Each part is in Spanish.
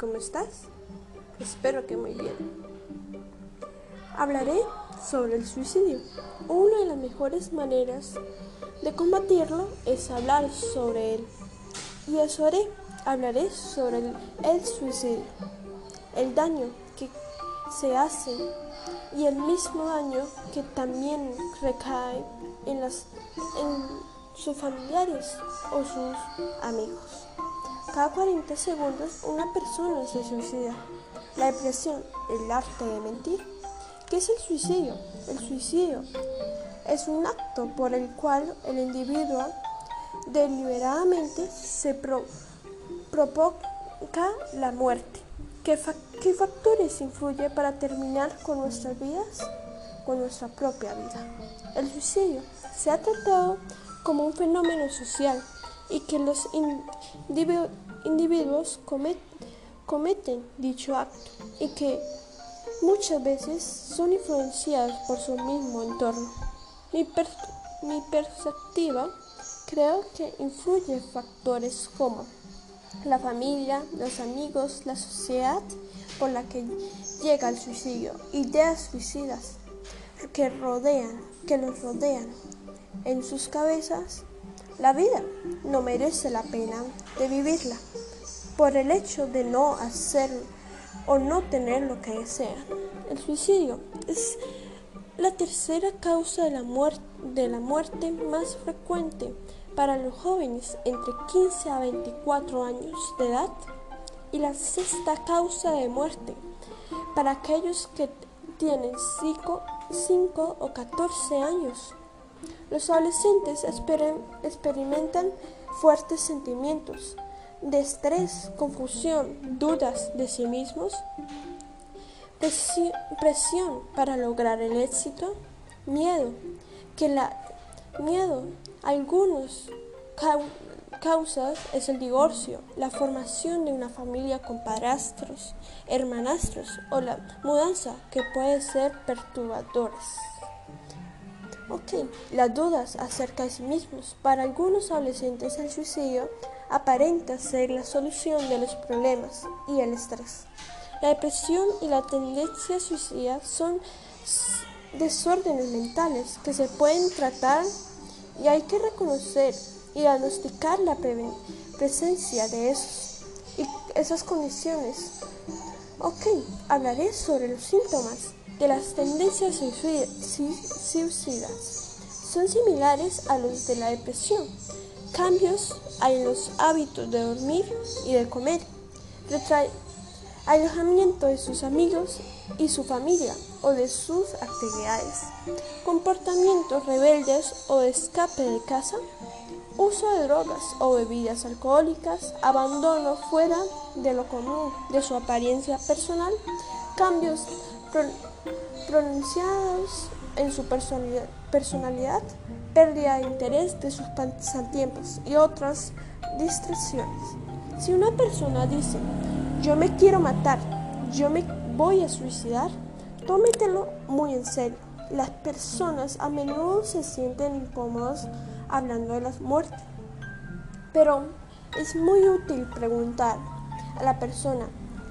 ¿Cómo estás? Espero que muy bien. Hablaré sobre el suicidio. Una de las mejores maneras de combatirlo es hablar sobre él. Y eso haré. Hablaré sobre el, suicidio, el daño que se hace y el mismo daño que también recae en, las, en sus familiares o sus amigos. Cada 40 segundos una persona se suicida. La depresión, el arte de mentir. ¿Qué es el suicidio? El suicidio es un acto por el cual el individuo deliberadamente se provoca la muerte. ¿Qué, ¿Qué factores influyen para terminar con nuestras vidas? Con nuestra propia vida. El suicidio se ha tratado como un fenómeno social y que los individuos cometen dicho acto y que muchas veces son influenciados por su mismo entorno. Mi, mi perspectiva creo que influye factores como la familia, los amigos, la sociedad por la que llega el suicidio, ideas suicidas que rodean, que los rodean en sus cabezas la vida no merece la pena de vivirla por el hecho de no hacer o no tener lo que desean. El suicidio es la tercera causa de la, de la muerte más frecuente para los jóvenes entre 15 a 24 años de edad y la sexta causa de muerte para aquellos que tienen 5 o 14 años. Los adolescentes experimentan fuertes sentimientos de estrés, confusión, dudas de sí mismos, presión para lograr el éxito, miedo, que la miedo, algunos causas es el divorcio, la formación de una familia con padrastros, hermanastros o la mudanza que puede ser perturbadoras. Ok, las dudas acerca de sí mismos. Para algunos adolescentes el suicidio aparenta ser la solución de los problemas y el estrés. La depresión y la tendencia suicida son desórdenes mentales que se pueden tratar y hay que reconocer y diagnosticar la presencia de esos, esas condiciones. Ok, hablaré sobre los síntomas de las tendencias suicidas son similares a los de la depresión. Cambios en los hábitos de dormir y de comer, alojamiento de sus amigos y su familia o de sus actividades, comportamientos rebeldes o de escape de casa, uso de drogas o bebidas alcohólicas, abandono fuera de lo común de su apariencia personal, cambios pronunciados en su personalidad, pérdida de interés de sus pasatiempos y otras distracciones. Si una persona dice, yo me quiero matar, yo me voy a suicidar, tómetelo muy en serio. Las personas a menudo se sienten incómodas hablando de la muerte, pero es muy útil preguntar a la persona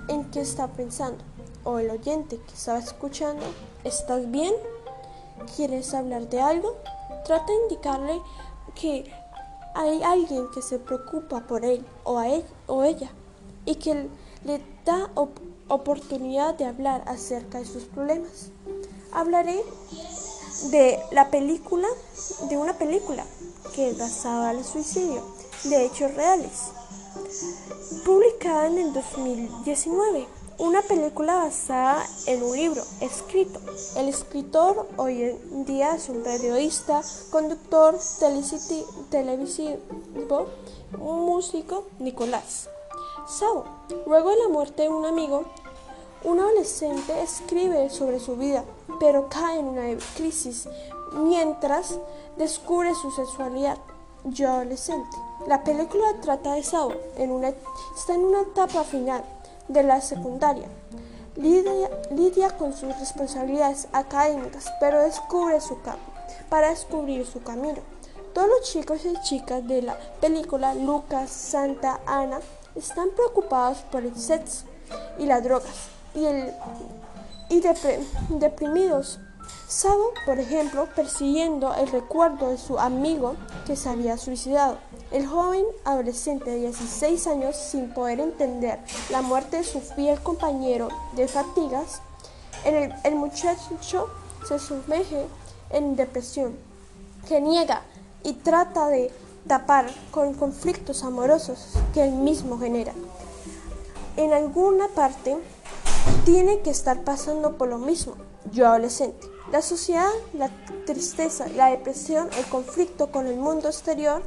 en qué está pensando o el oyente que estaba escuchando, ¿estás bien? ¿Quieres hablar de algo? Trata de indicarle que hay alguien que se preocupa por él o, a él, o ella y que le da oportunidad de hablar acerca de sus problemas. Hablaré de la película, de una película que es basada en el suicidio, de hechos reales, publicada en el 2019 una película basada en un libro escrito. El escritor hoy en día es un periodista, conductor televisivo, músico Nicolás. Sao, luego de la muerte de un amigo, un adolescente escribe sobre su vida, pero cae en una crisis mientras descubre su sexualidad. Yo adolescente. La película trata de Sao, en una, está en una etapa final de la secundaria. Lidia, con sus responsabilidades académicas, pero descubre su para descubrir su camino. Todos los chicos y chicas de la película Lucas, Santa Ana están preocupados por el sexo y las drogas y, el, y deprimidos. Sabo, por ejemplo, persiguiendo el recuerdo de su amigo que se había suicidado. El joven adolescente de 16 años, sin poder entender la muerte de su fiel compañero de fatigas, el, el muchacho se sumerge en depresión, que niega y trata de tapar con conflictos amorosos que él mismo genera. En alguna parte tiene que estar pasando por lo mismo, yo adolescente. La sociedad, la tristeza, la depresión, el conflicto con el mundo exterior,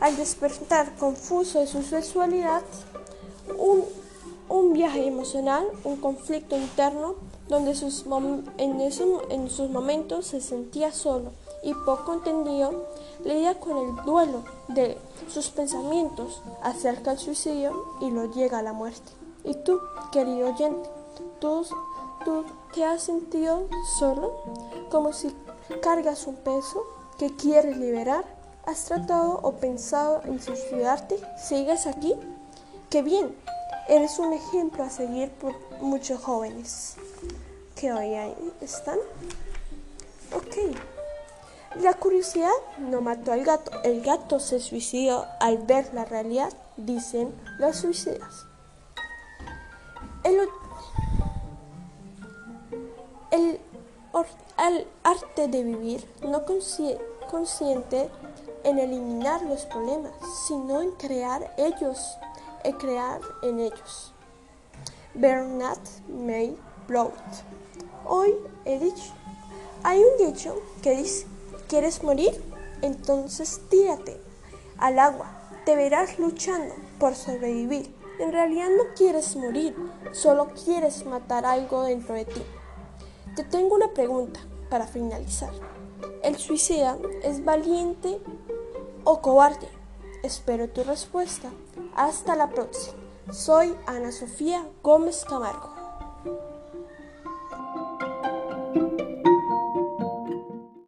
al despertar confuso de su sexualidad, un, un viaje emocional, un conflicto interno, donde sus en, en sus momentos se sentía solo y poco entendido, lidia con el duelo de sus pensamientos acerca del suicidio y lo llega a la muerte. Y tú, querido oyente, tú, tú te has sentido solo, como si cargas un peso que quieres liberar. ¿Has tratado o pensado en suicidarte? ¿Sigues aquí? ¡Qué bien! Eres un ejemplo a seguir por muchos jóvenes que hoy ahí están. Ok. La curiosidad no mató al gato. El gato se suicidó al ver la realidad, dicen los suicidas. El, el, arte de vivir no consciente en eliminar los problemas, sino en crear ellos, en crear en ellos. Bernard May Blout. Hoy he dicho, hay un dicho que dice, ¿quieres morir? Entonces tírate al agua, te verás luchando por sobrevivir. En realidad no quieres morir, solo quieres matar algo dentro de ti. Te tengo una pregunta para finalizar. ¿El suicida es valiente o cobarde? Espero tu respuesta. Hasta la próxima. Soy Ana Sofía Gómez Camargo.